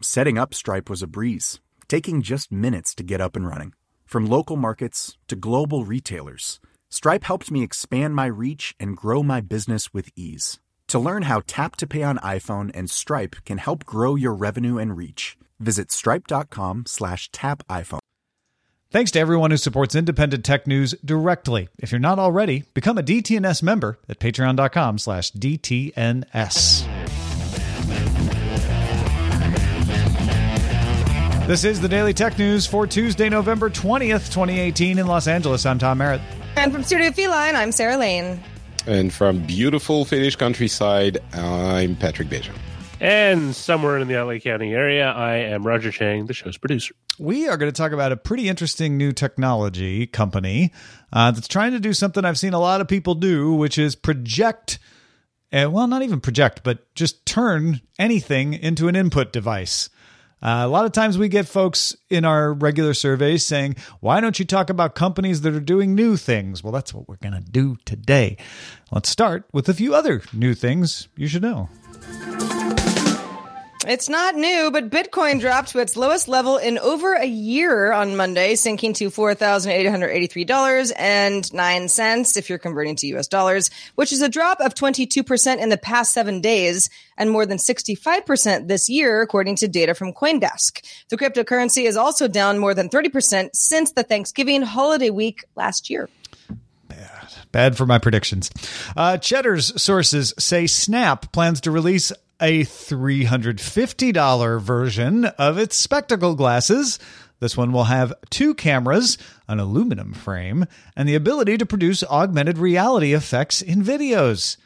Setting up Stripe was a breeze, taking just minutes to get up and running. From local markets to global retailers, Stripe helped me expand my reach and grow my business with ease. To learn how Tap to Pay on iPhone and Stripe can help grow your revenue and reach, visit stripe.com slash tap iPhone. Thanks to everyone who supports independent tech news directly. If you're not already, become a DTNS member at patreon.com slash DTNS. This is the Daily Tech News for Tuesday, November 20th, 2018 in Los Angeles. I'm Tom Merritt. And from Studio Feline, I'm Sarah Lane. And from beautiful Finnish countryside, I'm Patrick Beja. And somewhere in the LA County area, I am Roger Chang, the show's producer. We are going to talk about a pretty interesting new technology company uh, that's trying to do something I've seen a lot of people do, which is project, uh, well, not even project, but just turn anything into an input device. Uh, a lot of times we get folks in our regular surveys saying, why don't you talk about companies that are doing new things? Well, that's what we're going to do today. Let's start with a few other new things you should know. It's not new, but Bitcoin dropped to its lowest level in over a year on Monday, sinking to $4,883.09 if you're converting to US dollars, which is a drop of 22% in the past seven days and more than 65% this year, according to data from Coindesk. The cryptocurrency is also down more than 30% since the Thanksgiving holiday week last year. Bad. Bad for my predictions. Uh, Cheddar's sources say Snap plans to release a $350 version of its spectacle glasses. This one will have two cameras, an aluminum frame, and the ability to produce augmented reality effects in videos.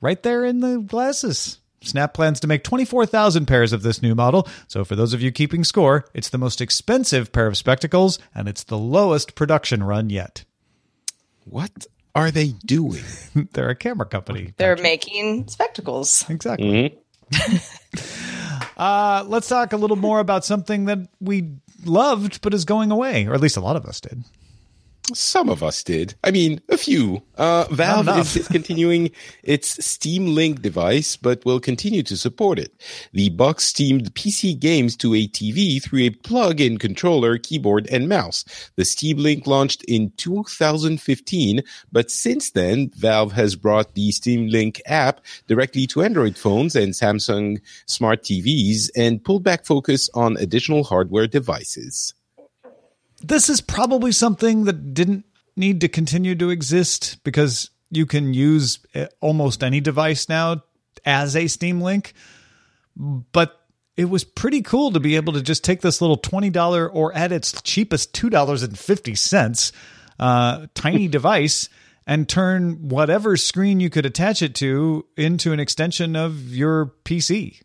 Right there in the glasses. Snap plans to make 24,000 pairs of this new model. So, for those of you keeping score, it's the most expensive pair of spectacles and it's the lowest production run yet. What are they doing? They're a camera company. They're Patrick. making spectacles. Exactly. Mm-hmm. uh, let's talk a little more about something that we loved but is going away, or at least a lot of us did. Some of us did. I mean, a few. Uh, Valve is discontinuing its Steam Link device, but will continue to support it. The box steamed PC games to a TV through a plug-in controller, keyboard, and mouse. The Steam Link launched in 2015, but since then, Valve has brought the Steam Link app directly to Android phones and Samsung smart TVs and pulled back focus on additional hardware devices this is probably something that didn't need to continue to exist because you can use eh, almost any device now as a Steam Link. But it was pretty cool to be able to just take this little $20 or at its cheapest $2.50 uh, tiny device and turn whatever screen you could attach it to into an extension of your PC.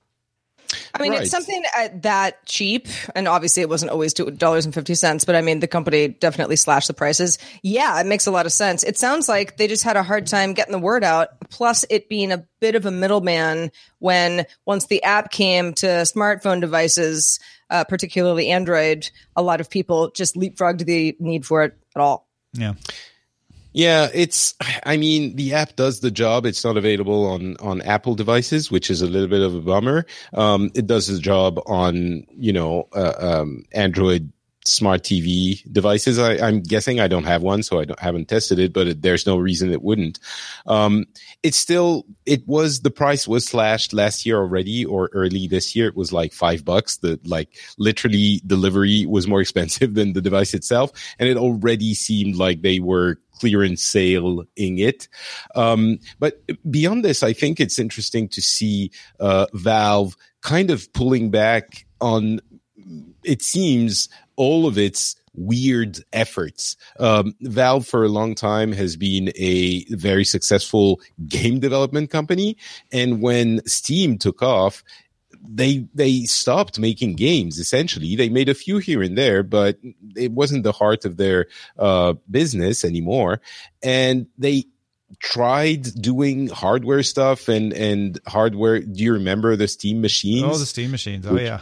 I mean, right. it's something uh, that cheap, and obviously it wasn't always two dollars and fifty cents. But I mean, the company definitely slashed the prices. Yeah, it makes a lot of sense. It sounds like they just had a hard time getting the word out. Plus, it being a bit of a middleman when once the app came to smartphone devices, uh, particularly Android, a lot of people just leapfrogged the need for it at all. Yeah. Yeah, it's. I mean, the app does the job. It's not available on on Apple devices, which is a little bit of a bummer. Um, it does the job on you know uh, um, Android smart TV devices. I, am guessing I don't have one, so I haven't tested it, but it, there's no reason it wouldn't. Um, it's still, it was, the price was slashed last year already or early this year. It was like five bucks. The, like, literally delivery was more expensive than the device itself. And it already seemed like they were clearance sale in it. Um, but beyond this, I think it's interesting to see, uh, Valve kind of pulling back on, it seems, all of its weird efforts. Um, Valve for a long time has been a very successful game development company. And when Steam took off, they they stopped making games essentially. They made a few here and there but it wasn't the heart of their uh, business anymore. And they tried doing hardware stuff and and hardware. Do you remember the steam machines? Oh the steam machines. Oh yeah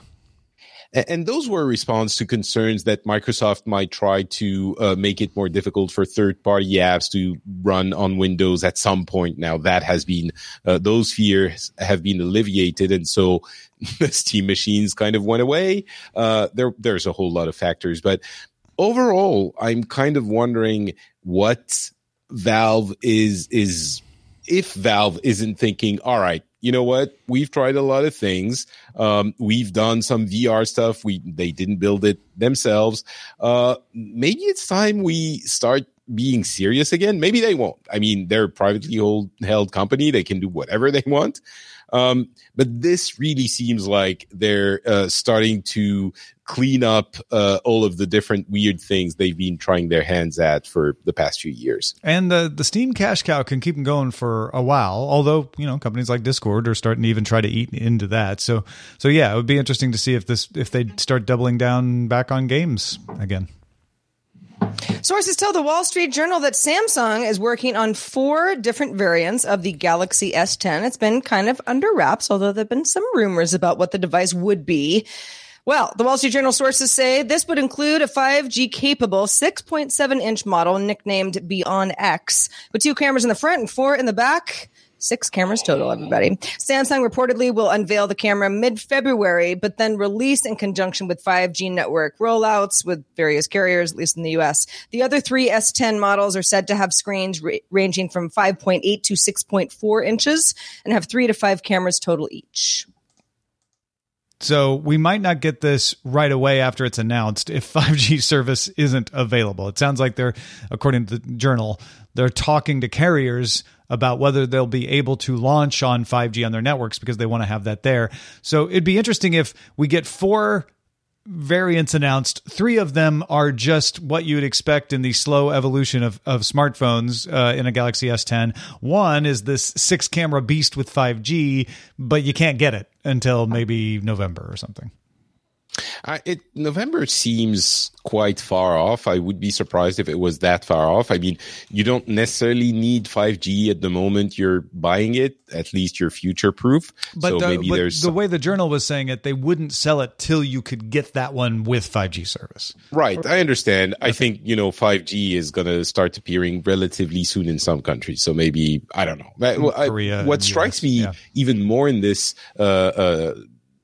and those were a response to concerns that Microsoft might try to uh, make it more difficult for third party apps to run on Windows at some point. Now that has been, uh, those fears have been alleviated. And so Steam machines kind of went away. Uh, there, there's a whole lot of factors, but overall, I'm kind of wondering what Valve is, is, if Valve isn't thinking, all right, you know what? We've tried a lot of things. Um, we've done some VR stuff. We they didn't build it themselves. Uh, maybe it's time we start being serious again. Maybe they won't. I mean, they're a privately held company. They can do whatever they want. Um, but this really seems like they're uh, starting to clean up uh, all of the different weird things they've been trying their hands at for the past few years. And the the Steam cash cow can keep them going for a while. Although you know companies like Discord are starting to even try to eat into that. So so yeah, it would be interesting to see if this if they start doubling down back on games again. Sources tell the Wall Street Journal that Samsung is working on four different variants of the Galaxy S10. It's been kind of under wraps, although there have been some rumors about what the device would be. Well, the Wall Street Journal sources say this would include a 5G capable 6.7 inch model nicknamed Beyond X with two cameras in the front and four in the back. Six cameras total, everybody. Samsung reportedly will unveil the camera mid February, but then release in conjunction with 5G network rollouts with various carriers, at least in the US. The other three S10 models are said to have screens ra- ranging from 5.8 to 6.4 inches and have three to five cameras total each. So we might not get this right away after it's announced if 5G service isn't available. It sounds like they're, according to the journal, they're talking to carriers about whether they'll be able to launch on 5G on their networks because they want to have that there. So it'd be interesting if we get four variants announced. Three of them are just what you would expect in the slow evolution of, of smartphones uh, in a Galaxy S10. One is this six camera beast with 5G, but you can't get it until maybe November or something. Uh, it November seems quite far off. I would be surprised if it was that far off. I mean, you don't necessarily need 5G at the moment you're buying it. At least you're future proof. But, so the, maybe but there's the way the journal was saying it, they wouldn't sell it till you could get that one with 5G service. Right. I understand. I think you know 5G is going to start appearing relatively soon in some countries. So maybe I don't know. Korea, what strikes US, me yeah. even more in this uh, uh,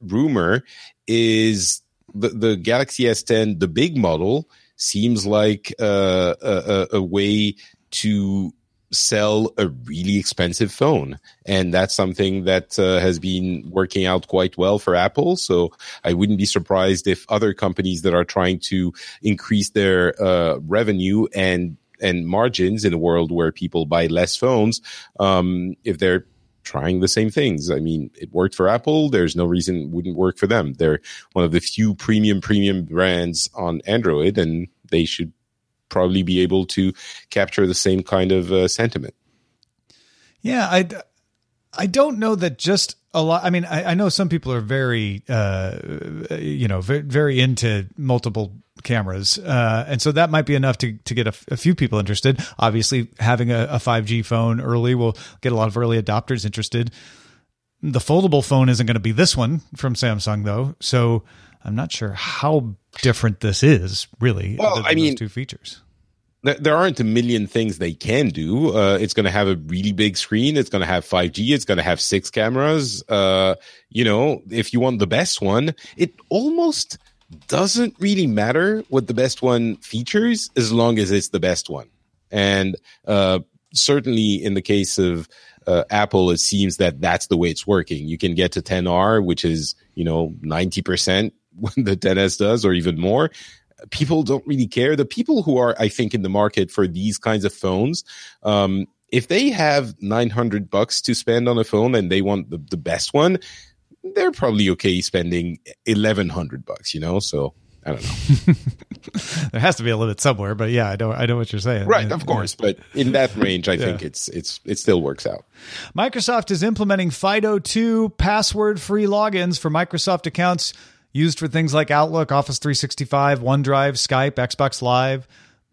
rumor is the, the Galaxy S10, the big model, seems like uh, a, a, way to sell a really expensive phone. And that's something that uh, has been working out quite well for Apple. So I wouldn't be surprised if other companies that are trying to increase their uh, revenue and and margins in a world where people buy less phones, um, if they're trying the same things. I mean, it worked for Apple. There's no reason it wouldn't work for them. They're one of the few premium premium brands on Android, and they should probably be able to capture the same kind of uh, sentiment. Yeah, I I don't know that just a lot. I mean, I, I know some people are very, uh, you know, very, very into multiple cameras, uh, and so that might be enough to to get a, a few people interested. Obviously, having a five G phone early will get a lot of early adopters interested. The foldable phone isn't going to be this one from Samsung, though, so I'm not sure how different this is really. Well, I mean, two features there aren't a million things they can do. Uh, it's going to have a really big screen. It's going to have 5G. It's going to have six cameras. Uh, you know, if you want the best one, it almost doesn't really matter what the best one features as long as it's the best one. And uh, certainly in the case of uh, Apple, it seems that that's the way it's working. You can get to 10R, which is, you know, 90% when the 10S does or even more. People don't really care. The people who are, I think, in the market for these kinds of phones, um, if they have 900 bucks to spend on a phone and they want the, the best one, they're probably okay spending 1100 bucks, you know? So I don't know. there has to be a limit somewhere, but yeah, I know I know what you're saying. Right, of course, but in that range, I yeah. think it's it's it still works out. Microsoft is implementing FIDO2 password-free logins for Microsoft accounts used for things like Outlook, Office 365, OneDrive, Skype, Xbox Live,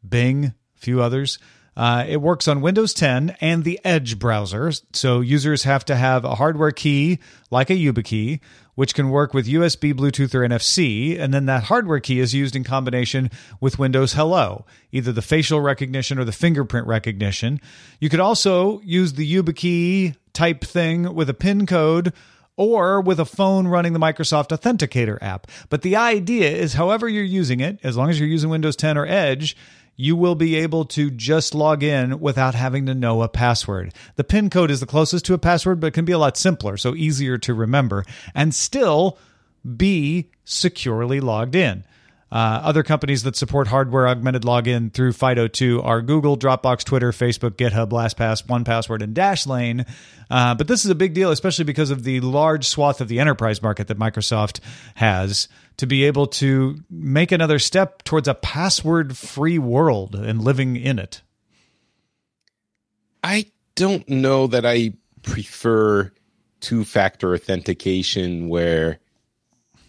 Bing, a few others. Uh, it works on Windows 10 and the Edge browser, so users have to have a hardware key like a YubiKey which can work with USB, Bluetooth, or NFC. And then that hardware key is used in combination with Windows Hello, either the facial recognition or the fingerprint recognition. You could also use the YubiKey type thing with a PIN code or with a phone running the Microsoft Authenticator app. But the idea is, however you're using it, as long as you're using Windows 10 or Edge, you will be able to just log in without having to know a password. The PIN code is the closest to a password, but it can be a lot simpler, so easier to remember, and still be securely logged in. Uh, other companies that support hardware augmented login through FIDO2 are Google, Dropbox, Twitter, Facebook, GitHub, LastPass, 1Password, and Dashlane. Uh, but this is a big deal, especially because of the large swath of the enterprise market that Microsoft has to be able to make another step towards a password free world and living in it? I don't know that I prefer two factor authentication where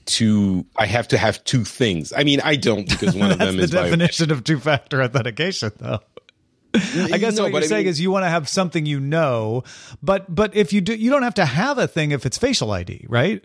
two I have to have two things. I mean, I don't because one of them is the definition of two factor authentication though. I guess no, what you're saying mean, is you want to have something you know, but but if you do, you don't have to have a thing if it's facial ID, right?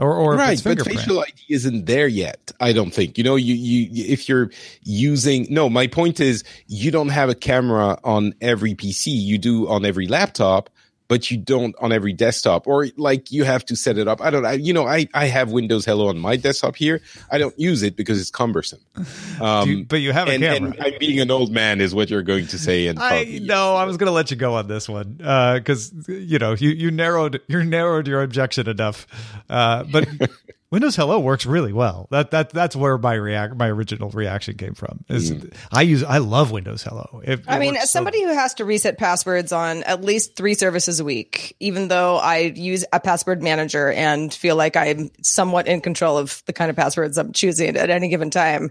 or or right, but facial ID isn't there yet. I don't think. You know, you you if you're using no, my point is you don't have a camera on every PC. You do on every laptop but you don't on every desktop or like you have to set it up. I don't, I, you know, I, I have Windows Hello on my desktop here. I don't use it because it's cumbersome. Um, you, but you have a and, camera. And I'm being an old man is what you're going to say. And I no, I was going to let you go on this one because uh, you know you you narrowed you narrowed your objection enough. Uh, but Windows Hello works really well. That that that's where my react my original reaction came from. Is mm. I use I love Windows Hello. It, I mean, as somebody so who has to reset passwords on at least three services a week, even though I use a password manager and feel like I'm somewhat in control of the kind of passwords I'm choosing at any given time,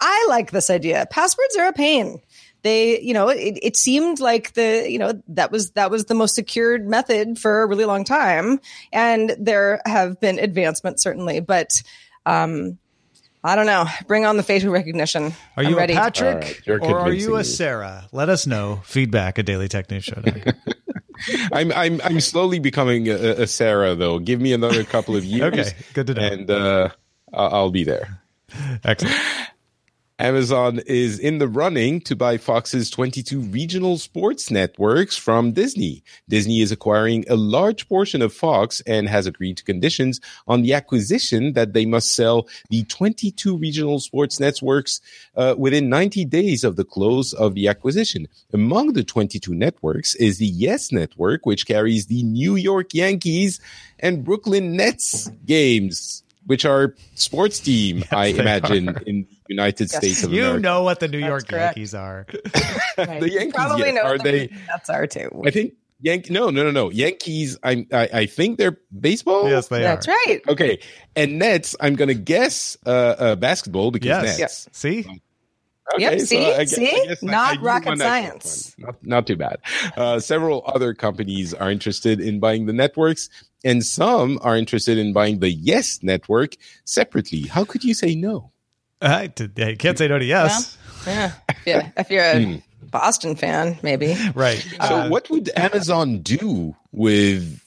I like this idea. Passwords are a pain they you know it, it seemed like the you know that was that was the most secured method for a really long time and there have been advancements certainly but um I don't know. Bring on the facial recognition. Are I'm you ready. a Patrick right, or are you a Sarah? Let us know. Feedback at Daily Tech News Show. I'm I'm I'm slowly becoming a, a, Sarah though. Give me another couple of years. okay, good to know. And uh, I'll be there. Excellent. Amazon is in the running to buy Fox's 22 regional sports networks from Disney. Disney is acquiring a large portion of Fox and has agreed to conditions on the acquisition that they must sell the 22 regional sports networks uh, within 90 days of the close of the acquisition. Among the 22 networks is the Yes Network, which carries the New York Yankees and Brooklyn Nets games which are sports team, yes, I imagine, are. in the United yes. States of you America. You know what the New That's York correct. Yankees are. right. The Yankees, Probably yes. know are they? That's are too. I think Yankee. No, no, no, no. Yankees. I, I, I think they're baseball. Yes, they That's are. That's right. Okay, and Nets. I'm going to guess uh, uh, basketball because yes. Nets. Yes. See. Okay, yep, see, so guess, see, not I, I rocket science. Not, not, too bad. Uh, several other companies are interested in buying the networks, and some are interested in buying the Yes network separately. How could you say no? I, I can't say no to yes. yeah, yeah. If you're a mm. Boston fan, maybe. Right. So, uh, what would Amazon do with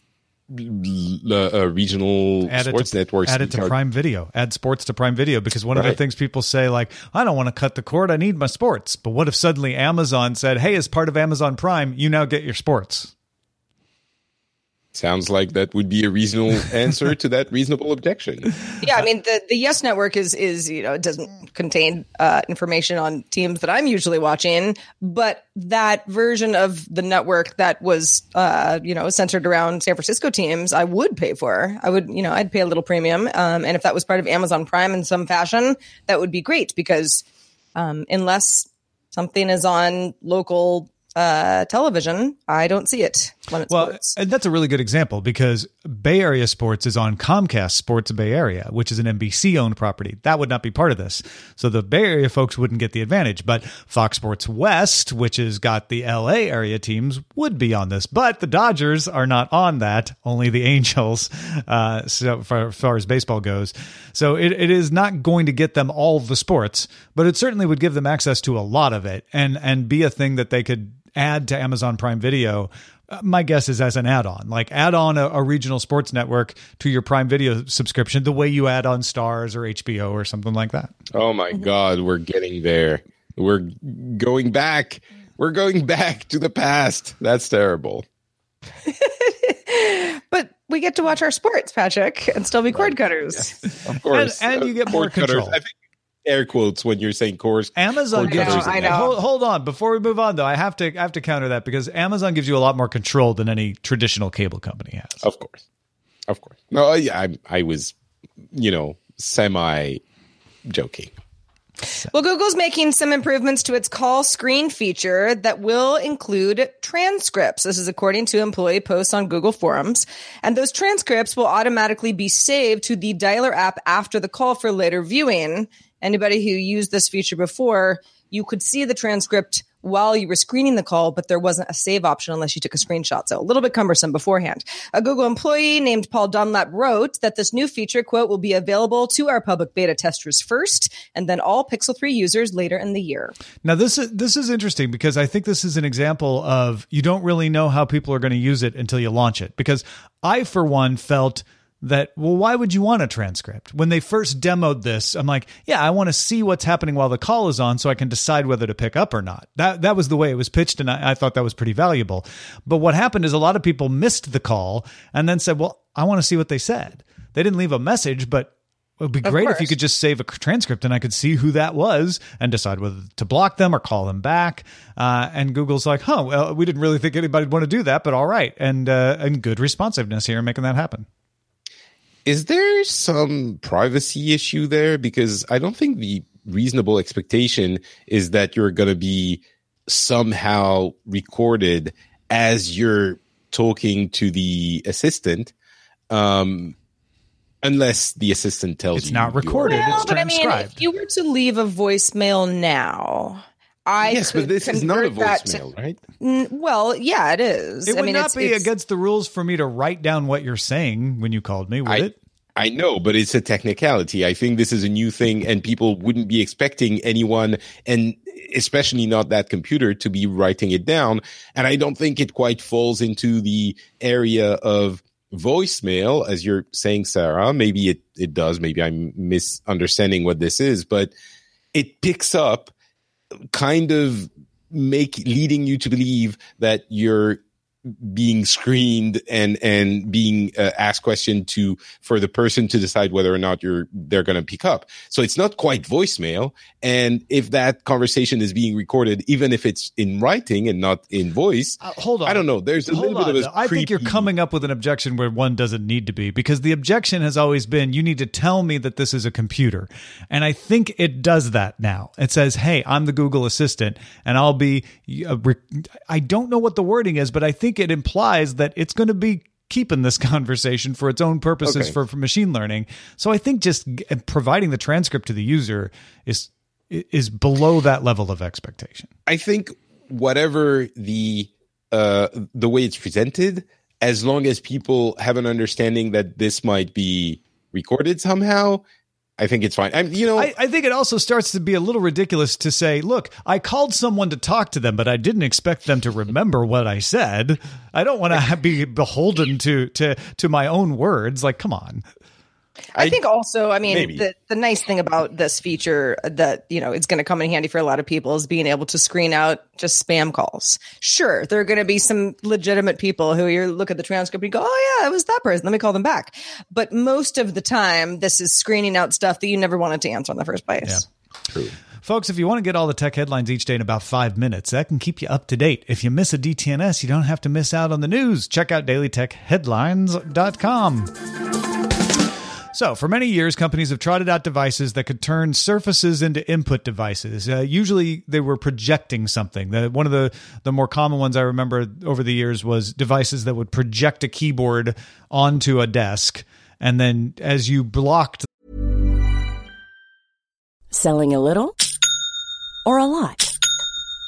uh, regional sports to, networks. Add it to Prime Video. Add sports to Prime Video because one right. of the things people say, like, I don't want to cut the cord. I need my sports. But what if suddenly Amazon said, Hey, as part of Amazon Prime, you now get your sports? Sounds like that would be a reasonable answer to that reasonable objection. Yeah, I mean the the Yes Network is is you know it doesn't contain uh, information on teams that I'm usually watching, but that version of the network that was uh, you know centered around San Francisco teams, I would pay for. I would you know I'd pay a little premium, um, and if that was part of Amazon Prime in some fashion, that would be great because um, unless something is on local uh, television, I don't see it when it's well, sports. and that's a really good example because Bay Area Sports is on Comcast Sports Bay Area, which is an NBC owned property. That would not be part of this. So the Bay Area folks wouldn't get the advantage, but Fox Sports West, which has got the LA area teams, would be on this. But the Dodgers are not on that, only the Angels, uh, so far, as far as baseball goes. So it, it is not going to get them all the sports, but it certainly would give them access to a lot of it and, and be a thing that they could add to Amazon Prime Video, uh, my guess is as an add-on. Like add on a, a, regional sports network to your prime video subscription the way you add on Starz or hbo or something like that. Oh my god we're getting there. We're going back. We're going back to the past. That's terrible. But we get to watch our sports patrick and still be cord cutters. Of course. And, and you get more control. cutters air quotes when you're saying course. Amazon gives you. I know. Hold, hold, on, before we move on though, I have to I have to counter that because Amazon gives you a lot more control than any traditional cable company has. Of course, of course. No, yeah, I, I was, you know, semi joking. Well, Google's making some improvements to its call screen feature that will include transcripts. This is according to employee posts on Google forums. And those transcripts will automatically be saved to the dialer app after the call for later viewing anybody who used this feature before, you could see the transcript while you were screening the call, but there wasn't a save option unless you took a screenshot. So a little bit cumbersome beforehand. A Google employee named Paul Dunlap wrote that this new feature, quote, will be available to our public beta testers first and then all Pixel 3 users later in the year. Now this is this is interesting because I think this is an example of you don't really know how people are going to use it until you launch it. Because I for one felt that well why would you want a transcript when they first demoed this i'm like yeah i want to see what's happening while the call is on so i can decide whether to pick up or not that that was the way it was pitched and i, I thought that was pretty valuable but what happened is a lot of people missed the call and then said well i want to see what they said they didn't leave a message but it would be great if you could just save a transcript and I could see who that was and decide whether to block them or call them back. Uh, and Google's like, huh, well, we didn't really think anybody'd want to do that, but all right. And, uh, and good responsiveness here making that happen. Is there some privacy issue there? Because I don't think the reasonable expectation is that you're going to be somehow recorded as you're talking to the assistant. Um, unless the assistant tells it's you. It's not recorded. Well, it's but I mean, if you were to leave a voicemail now, I yes, but this is not a voicemail, to, right? Mm, well, yeah, it is. It I would mean, not it's, be it's, against the rules for me to write down what you're saying when you called me, would I, it? I know, but it's a technicality. I think this is a new thing, and people wouldn't be expecting anyone, and especially not that computer, to be writing it down. And I don't think it quite falls into the area of voicemail, as you're saying, Sarah. Maybe it, it does. Maybe I'm misunderstanding what this is, but it picks up kind of make leading you to believe that you're being screened and and being uh, asked question to for the person to decide whether or not you're they're going to pick up. So it's not quite voicemail. And if that conversation is being recorded even if it's in writing and not in voice uh, hold on. I don't know. There's a hold little on. bit of a i think you're coming up with an objection where one doesn't need to be because the objection has always been you need to tell me that this is a computer. And i think it does that now. It says hey i'm the google assistant and i'll be uh, i don't know what the wording is but i think it implies that it's going to be keeping this conversation for its own purposes Okay. for, for machine learning. So I think just providing the transcript to the user is is below that level of expectation. I think whatever the uh the way it's presented, as long as people have an understanding that this might be recorded somehow, I think it's fine. I'm, you know, I, I think it also starts to be a little ridiculous to say, look, I called someone to talk to them, but I didn't expect them to remember what I said. I don't want to be beholden to to to my own words. Like, come on. I, I think also, I mean, the, the nice thing about this feature that, you know, it's going to come in handy for a lot of people is being able to screen out just spam calls. Sure, there are going to be some legitimate people who you look at the transcript and go, oh, yeah, it was that person. Let me call them back. But most of the time, this is screening out stuff that you never wanted to answer in the first place. Yeah. True. Folks, if you want to get all the tech headlines each day in about five minutes, that can keep you up to date. If you miss a DTNS, you don't have to miss out on the news. Check out dailytechheadlines.com. So, for many years, companies have trotted out devices that could turn surfaces into input devices. Uh, usually, they were projecting something. The, one of the, the more common ones I remember over the years was devices that would project a keyboard onto a desk. And then, as you blocked, selling a little or a lot?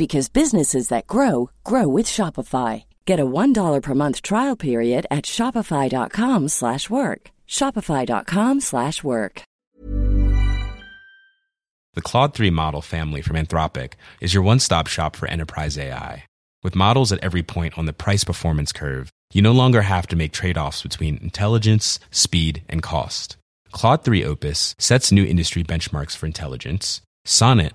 because businesses that grow grow with Shopify. Get a $1 per month trial period at Shopify.com slash work. Shopify.com slash work. The Claude 3 model family from Anthropic is your one-stop shop for enterprise AI. With models at every point on the price performance curve, you no longer have to make trade-offs between intelligence, speed, and cost. Claude 3 Opus sets new industry benchmarks for intelligence. Sonnet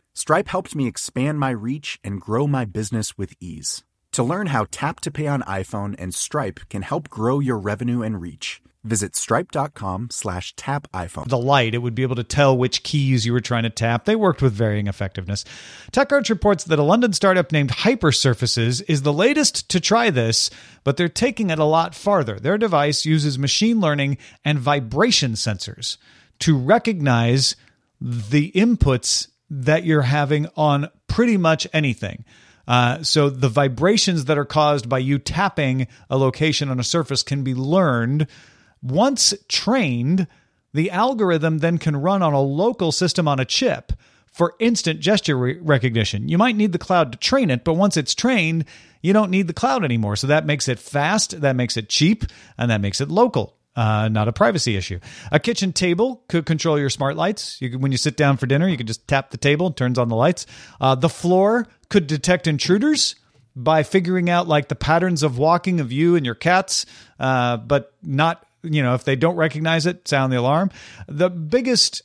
Stripe helped me expand my reach and grow my business with ease. To learn how Tap to Pay on iPhone and Stripe can help grow your revenue and reach, visit stripe.com slash tap iPhone. The light, it would be able to tell which keys you were trying to tap. They worked with varying effectiveness. TechCrunch reports that a London startup named Hypersurfaces is the latest to try this, but they're taking it a lot farther. Their device uses machine learning and vibration sensors to recognize the inputs that you're having on pretty much anything. Uh, so the vibrations that are caused by you tapping a location on a surface can be learned. Once trained, the algorithm then can run on a local system on a chip for instant gesture re- recognition. You might need the cloud to train it, but once it's trained, you don't need the cloud anymore. So that makes it fast, that makes it cheap, and that makes it local uh, not a privacy issue. A kitchen table could control your smart lights. You when you sit down for dinner, you can just tap the table, turns on the lights. Uh, the floor could detect intruders by figuring out like the patterns of walking of you and your cats, uh, but not you know if they don't recognize it, sound the alarm. The biggest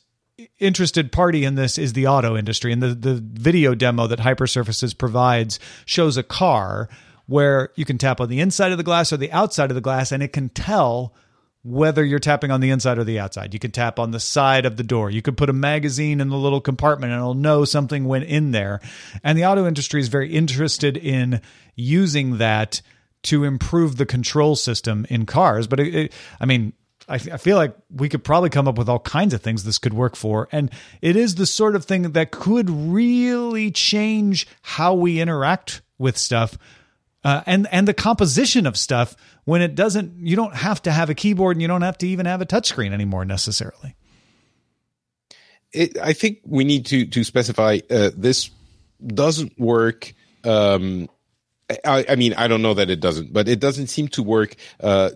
interested party in this is the auto industry, and the the video demo that Hypersurfaces provides shows a car where you can tap on the inside of the glass or the outside of the glass, and it can tell whether you're tapping on the inside or the outside. You can tap on the side of the door. You could put a magazine in the little compartment and it'll know something went in there. And the auto industry is very interested in using that to improve the control system in cars. But it, it, I mean, I, I feel like we could probably come up with all kinds of things this could work for. And it is the sort of thing that could really change how we interact with stuff uh, and and the composition of stuff when it doesn't you don't have to have a keyboard and you don't have to even have a touchscreen anymore necessarily it, i think we need to to specify uh, this doesn't work um, I, I, mean, I don't know that it doesn't, but it doesn't seem to work uh,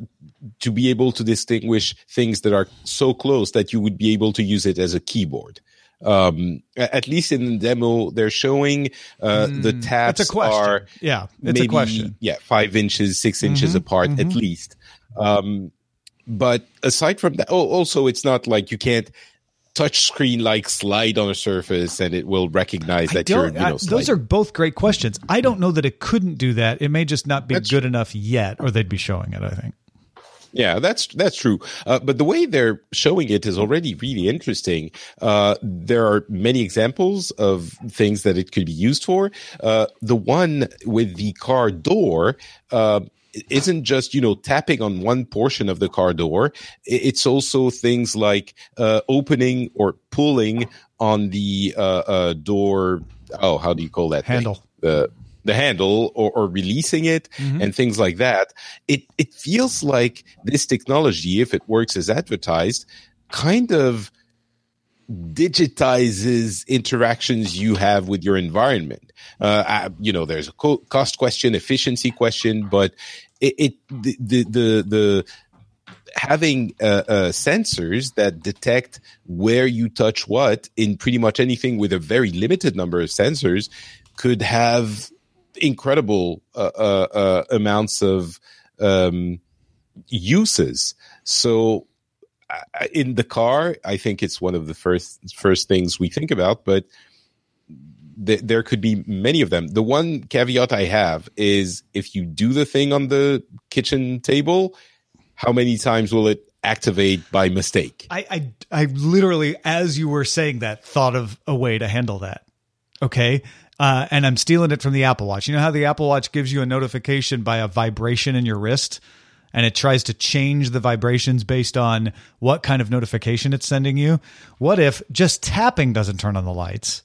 to be able to distinguish things that are so close that you would be able to use it as a keyboard. Um, at least in the demo, they're showing uh, mm, the a question. are yeah, it's maybe, a question. Yeah, five inches, 6 mm-hmm, inches apart mm-hmm. at least. Um, but aside from that, oh, also it's not like you can't touch screen like slide on a surface and it will recognize that you're you know, those are both great questions i don't know that it couldn't do that it may just not be That's good true. enough yet or they'd be showing it i think yeah, that's that's true. Uh, but the way they're showing it is already really interesting. Uh, there are many examples of things that it could be used for. Uh, the one with the car door uh, isn't just you know tapping on one portion of the car door. It's also things like uh, opening or pulling on the uh, door. Oh, how do you call that handle? Thing? The the handle or, or releasing it mm-hmm. and things like that. It it feels like this technology, if it works as advertised, kind of digitizes interactions you have with your environment. Uh, I, you know, there's a co- cost question, efficiency question, but it, it the, the, the, the having uh, uh, sensors that detect where you touch what in pretty much anything with a very limited number of sensors could have incredible uh, uh, uh, amounts of um, uses. So in the car, I think it's one of the first first things we think about, but th- there could be many of them. The one caveat I have is if you do the thing on the kitchen table, how many times will it activate by mistake? I, I, I literally, as you were saying that, thought of a way to handle that. Okay. Uh, and I'm stealing it from the Apple Watch. You know how the Apple Watch gives you a notification by a vibration in your wrist? and it tries to change the vibrations based on what kind of notification it's sending you. What if just tapping doesn't turn on the lights?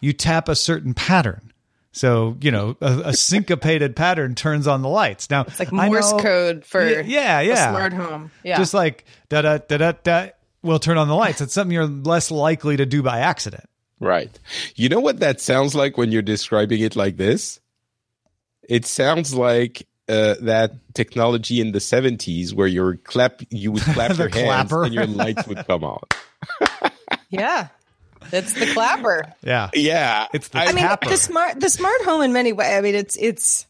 You tap a certain pattern. So, you know, a, a syncopated pattern turns on the lights. Now, it's like Morse know, code for yeah, yeah, smart home. Yeah. Just like da da da da da will turn on the lights. It's something you're less likely to do by accident. Right. You know what that sounds like when you're describing it like this? It sounds like uh, that technology in the 70s where your clap you would clap your hands and your lights would come on. yeah. That's the clapper. Yeah. Yeah. It's the I tapper. mean the smart the smart home in many ways. I mean it's it's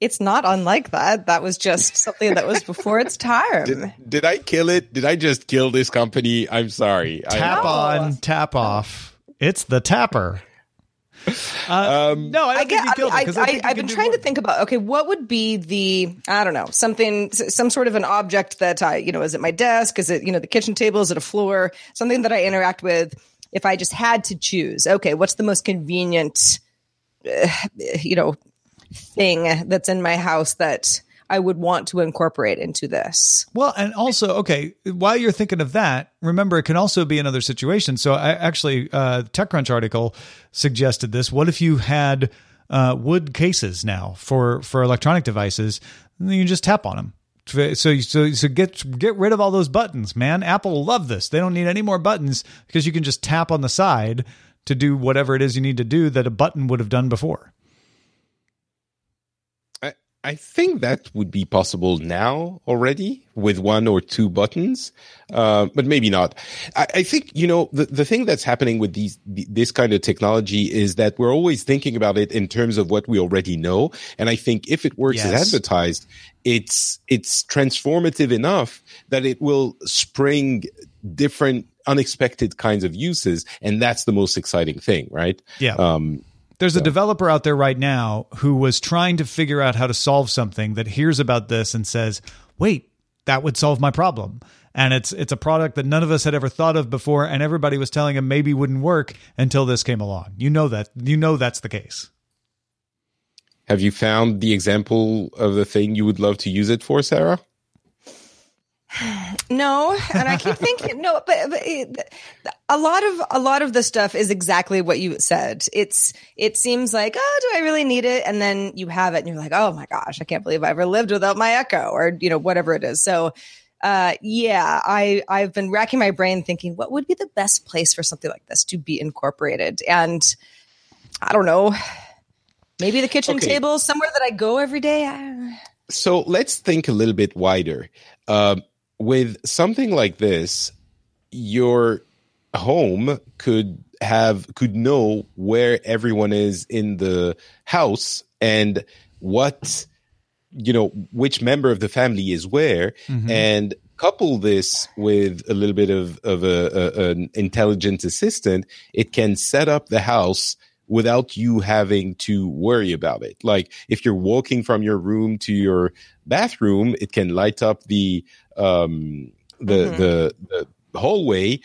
it's not unlike that. That was just something that was before its time. Did, did I kill it? Did I just kill this company? I'm sorry. Tap I, on, tap off. It's the tapper. Uh, um, no, I, I get. I, I, I have been trying more. to think about. Okay, what would be the? I don't know something, some sort of an object that I, you know, is it my desk? Is it you know the kitchen table? Is it a floor? Something that I interact with. If I just had to choose, okay, what's the most convenient, uh, you know, thing that's in my house that I would want to incorporate into this. Well, and also, okay, while you're thinking of that, remember it can also be another situation. So, I actually, uh, TechCrunch article suggested this. What if you had uh, wood cases now for for electronic devices? And you just tap on them. So, so, so get get rid of all those buttons, man. Apple will love this. They don't need any more buttons because you can just tap on the side to do whatever it is you need to do that a button would have done before. I think that would be possible now already with one or two buttons, uh, but maybe not. I, I, think you know the the thing that's happening with these this kind of technology is that we're always thinking about it in terms of what we already know, and I think if it works yes. as advertised, it's it's transformative enough that it will spring different unexpected kinds of uses, and that's the most exciting thing, right? Yeah. Um, there's so. a developer out there right now who was trying to figure out how to solve something that hears about this and says, "Wait, that would solve my problem." And it's it's a product that none of us had ever thought of before and everybody was telling him maybe wouldn't work until this came along. You know that. You know that's the case. Have you found the example of the thing you would love to use it for, Sarah? No, and I keep thinking no, but, but it, a lot of a lot of the stuff is exactly what you said. It's it seems like oh, do I really need it? And then you have it, and you're like, oh my gosh, I can't believe I ever lived without my Echo, or you know whatever it is. So, uh, yeah, I I've been racking my brain thinking what would be the best place for something like this to be incorporated, and I don't know, maybe the kitchen okay. table, somewhere that I go every day. So let's think a little bit wider. Uh, with something like this, your home could have could know where everyone is in the house and what you know which member of the family is where mm-hmm. and couple this with a little bit of of a, a, an intelligent assistant it can set up the house without you having to worry about it like if you're walking from your room to your bathroom it can light up the um the mm-hmm. the, the hallway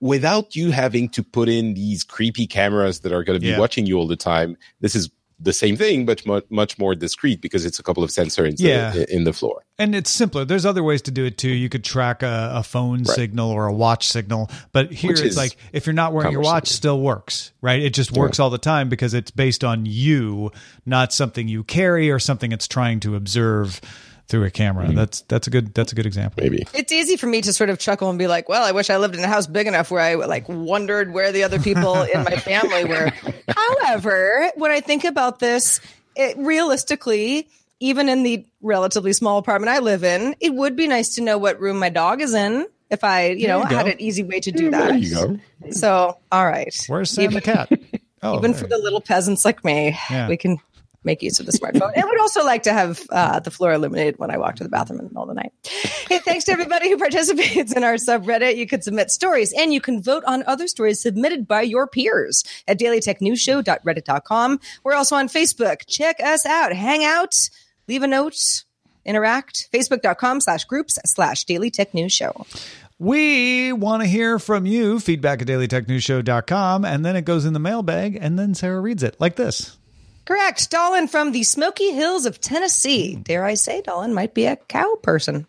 without you having to put in these creepy cameras that are going to be yeah. watching you all the time. This is the same thing, but much, much more discreet because it's a couple of sensors yeah. in, in the floor. And it's simpler. There's other ways to do it too. You could track a, a phone right. signal or a watch signal, but here Which it's like if you're not wearing your watch, still works, right? It just works yeah. all the time because it's based on you, not something you carry or something it's trying to observe through a camera. Mm-hmm. That's that's a good that's a good example. Maybe it's easy for me to sort of chuckle and be like, "Well, I wish I lived in a house big enough where I like wondered where the other people in my family were." However, when I think about this, it realistically, even in the relatively small apartment I live in, it would be nice to know what room my dog is in if I, you know, you had an easy way to do that. There you go. So, all right. Where's Sam even, the cat? Oh, even for the little peasants like me, yeah. we can make use of the smartphone. and would also like to have uh, the floor illuminated when I walk to the bathroom in the middle of the night. Hey, thanks to everybody who participates in our subreddit. You can submit stories and you can vote on other stories submitted by your peers at dailytechnewsshow.reddit.com. We're also on Facebook. Check us out. Hang out. Leave a note. Interact. Facebook.com slash groups slash Daily Tech News Show. We want to hear from you. Feedback at dailytechnewsshow.com. And then it goes in the mailbag and then Sarah reads it like this. Correct. Dolan from the Smoky Hills of Tennessee. Dare I say, Dolan might be a cow person.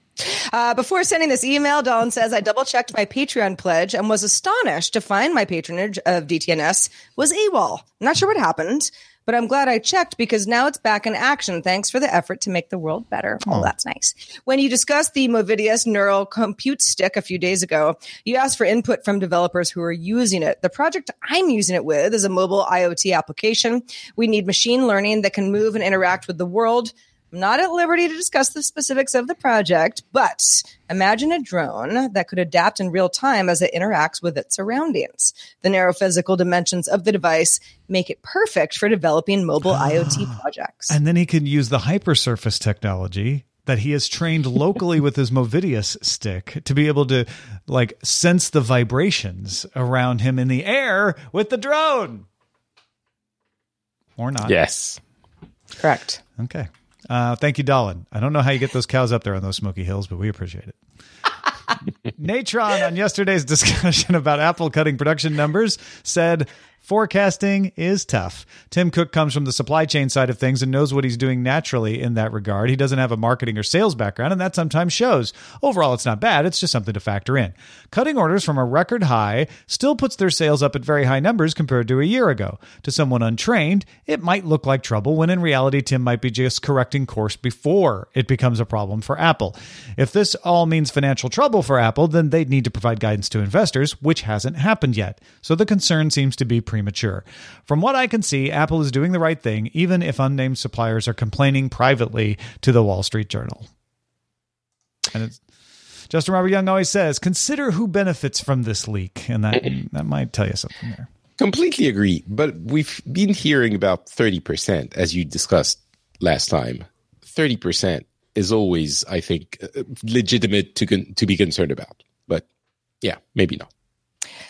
Uh, before sending this email, Dolan says, I double checked my Patreon pledge and was astonished to find my patronage of DTNS was AWOL. not sure what happened but I'm glad I checked because now it's back in action. Thanks for the effort to make the world better. Oh, that's nice. When you discussed the Movidius neural compute stick a few days ago, you asked for input from developers who are using it. The project I'm using it with is a mobile IoT application. We need machine learning that can move and interact with the world I'm not at liberty to discuss the specifics of the project, but imagine a drone that could adapt in real time as it interacts with its surroundings. The narrow physical dimensions of the device make it perfect for developing mobile ah. IoT projects. And then he can use the hypersurface technology that he has trained locally with his Movidius stick to be able to like sense the vibrations around him in the air with the drone. Or not. Yes. Correct. Okay. Uh, thank you, Dolan. I don't know how you get those cows up there on those smoky hills, but we appreciate it. Natron on yesterday's discussion about Apple cutting production numbers said Forecasting is tough. Tim Cook comes from the supply chain side of things and knows what he's doing naturally in that regard. He doesn't have a marketing or sales background, and that sometimes shows. Overall, it's not bad. It's just something to factor in. Cutting orders from a record high still puts their sales up at very high numbers compared to a year ago. To someone untrained, it might look like trouble when in reality, Tim might be just correcting course before it becomes a problem for Apple. If this all means financial trouble for Apple, then they'd need to provide guidance to investors, which hasn't happened yet. So the concern seems to be pre premature. From what I can see, Apple is doing the right thing, even if unnamed suppliers are complaining privately to the Wall Street Journal. And it's Justin Robert Young always says, consider who benefits from this leak. And that, that might tell you something there. Completely agree. But we've been hearing about 30%, as you discussed last time. 30% is always, I think, uh, legitimate to, con- to be concerned about. But yeah, maybe not.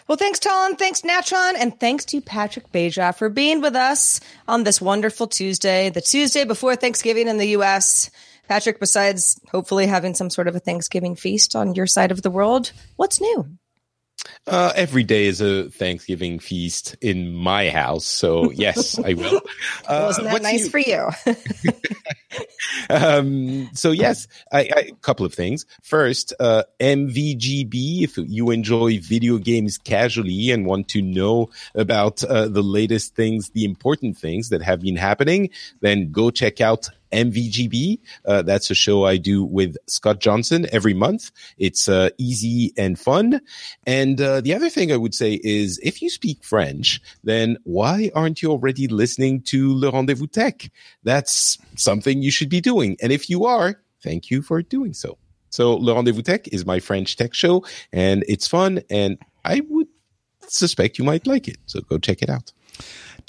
Well, thanks, Talon. Thanks, Natron. And thanks to Patrick Beja for being with us on this wonderful Tuesday, the Tuesday before Thanksgiving in the U.S. Patrick, besides hopefully having some sort of a Thanksgiving feast on your side of the world, what's new? Uh, every day is a Thanksgiving feast in my house, so yes, I will. Uh, Wasn't that nice new? for you? um, so yes, a couple of things. First, uh, MVGB. If you enjoy video games casually and want to know about uh, the latest things, the important things that have been happening, then go check out MVGB. Uh, that's a show I do with Scott Johnson every month. It's uh, easy and fun. And uh, the other thing I would say is if you speak French, then why aren't you already listening to Le Rendezvous Tech? That's something you should be doing. And if you are, thank you for doing so. So Le Rendezvous Tech is my French tech show and it's fun. And I would suspect you might like it. So go check it out.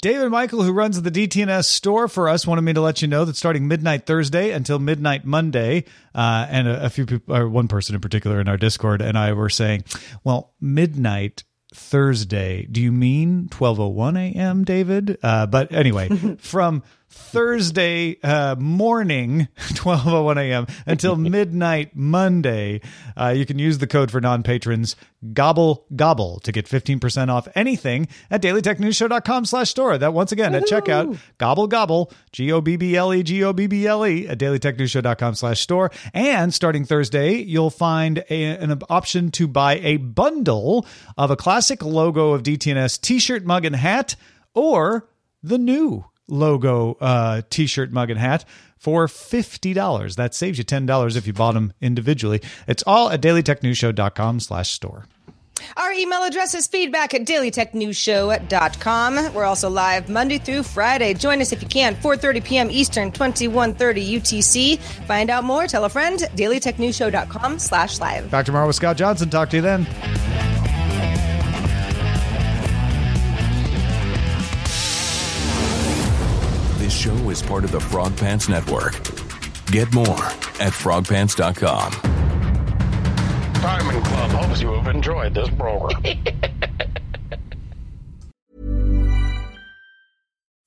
David Michael, who runs the DTNS store for us, wanted me to let you know that starting midnight Thursday until midnight Monday, uh, and a, a few people, or one person in particular in our Discord, and I were saying, well, midnight Thursday. Do you mean 12:01 a.m., David? Uh, but anyway, from Thursday uh, morning, 12:01 a.m. until midnight Monday. Uh, you can use the code for non-patrons gobble gobble to get 15% off anything at dailytechnewsshow.com slash store. That once again at checkout, gobble gobble, G-O-B-B-L-E, G-O-B-B-L-E at dailytechnewsshow.com slash store. And starting Thursday, you'll find a, an option to buy a bundle of a classic logo of DTNS t-shirt, mug, and hat or the new logo uh, t-shirt, mug, and hat for $50. That saves you $10 if you bought them individually. It's all at dailytechnewsshow.com slash store. Our email address is feedback at dailytechnewsshow.com. We're also live Monday through Friday. Join us if you can, 4.30 p.m. Eastern, 2130 UTC. Find out more, tell a friend, dailytechnewsshow.com slash live. Back tomorrow with Scott Johnson. Talk to you then. Show is part of the Frog Pants Network. Get more at frogpants.com. Diamond Club hopes you have enjoyed this program.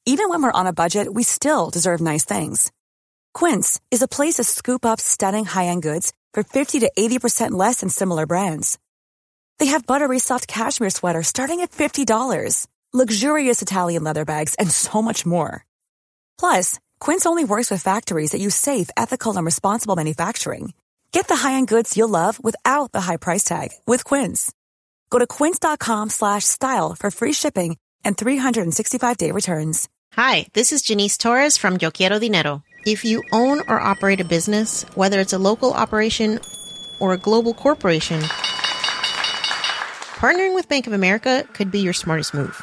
Even when we're on a budget, we still deserve nice things. Quince is a place to scoop up stunning high end goods for 50 to 80% less than similar brands. They have buttery soft cashmere sweaters starting at $50, luxurious Italian leather bags, and so much more. Plus, Quince only works with factories that use safe, ethical, and responsible manufacturing. Get the high-end goods you'll love without the high price tag with Quince. Go to quince.com/style for free shipping and 365-day returns. Hi, this is Janice Torres from Yo Quiero Dinero. If you own or operate a business, whether it's a local operation or a global corporation, partnering with Bank of America could be your smartest move.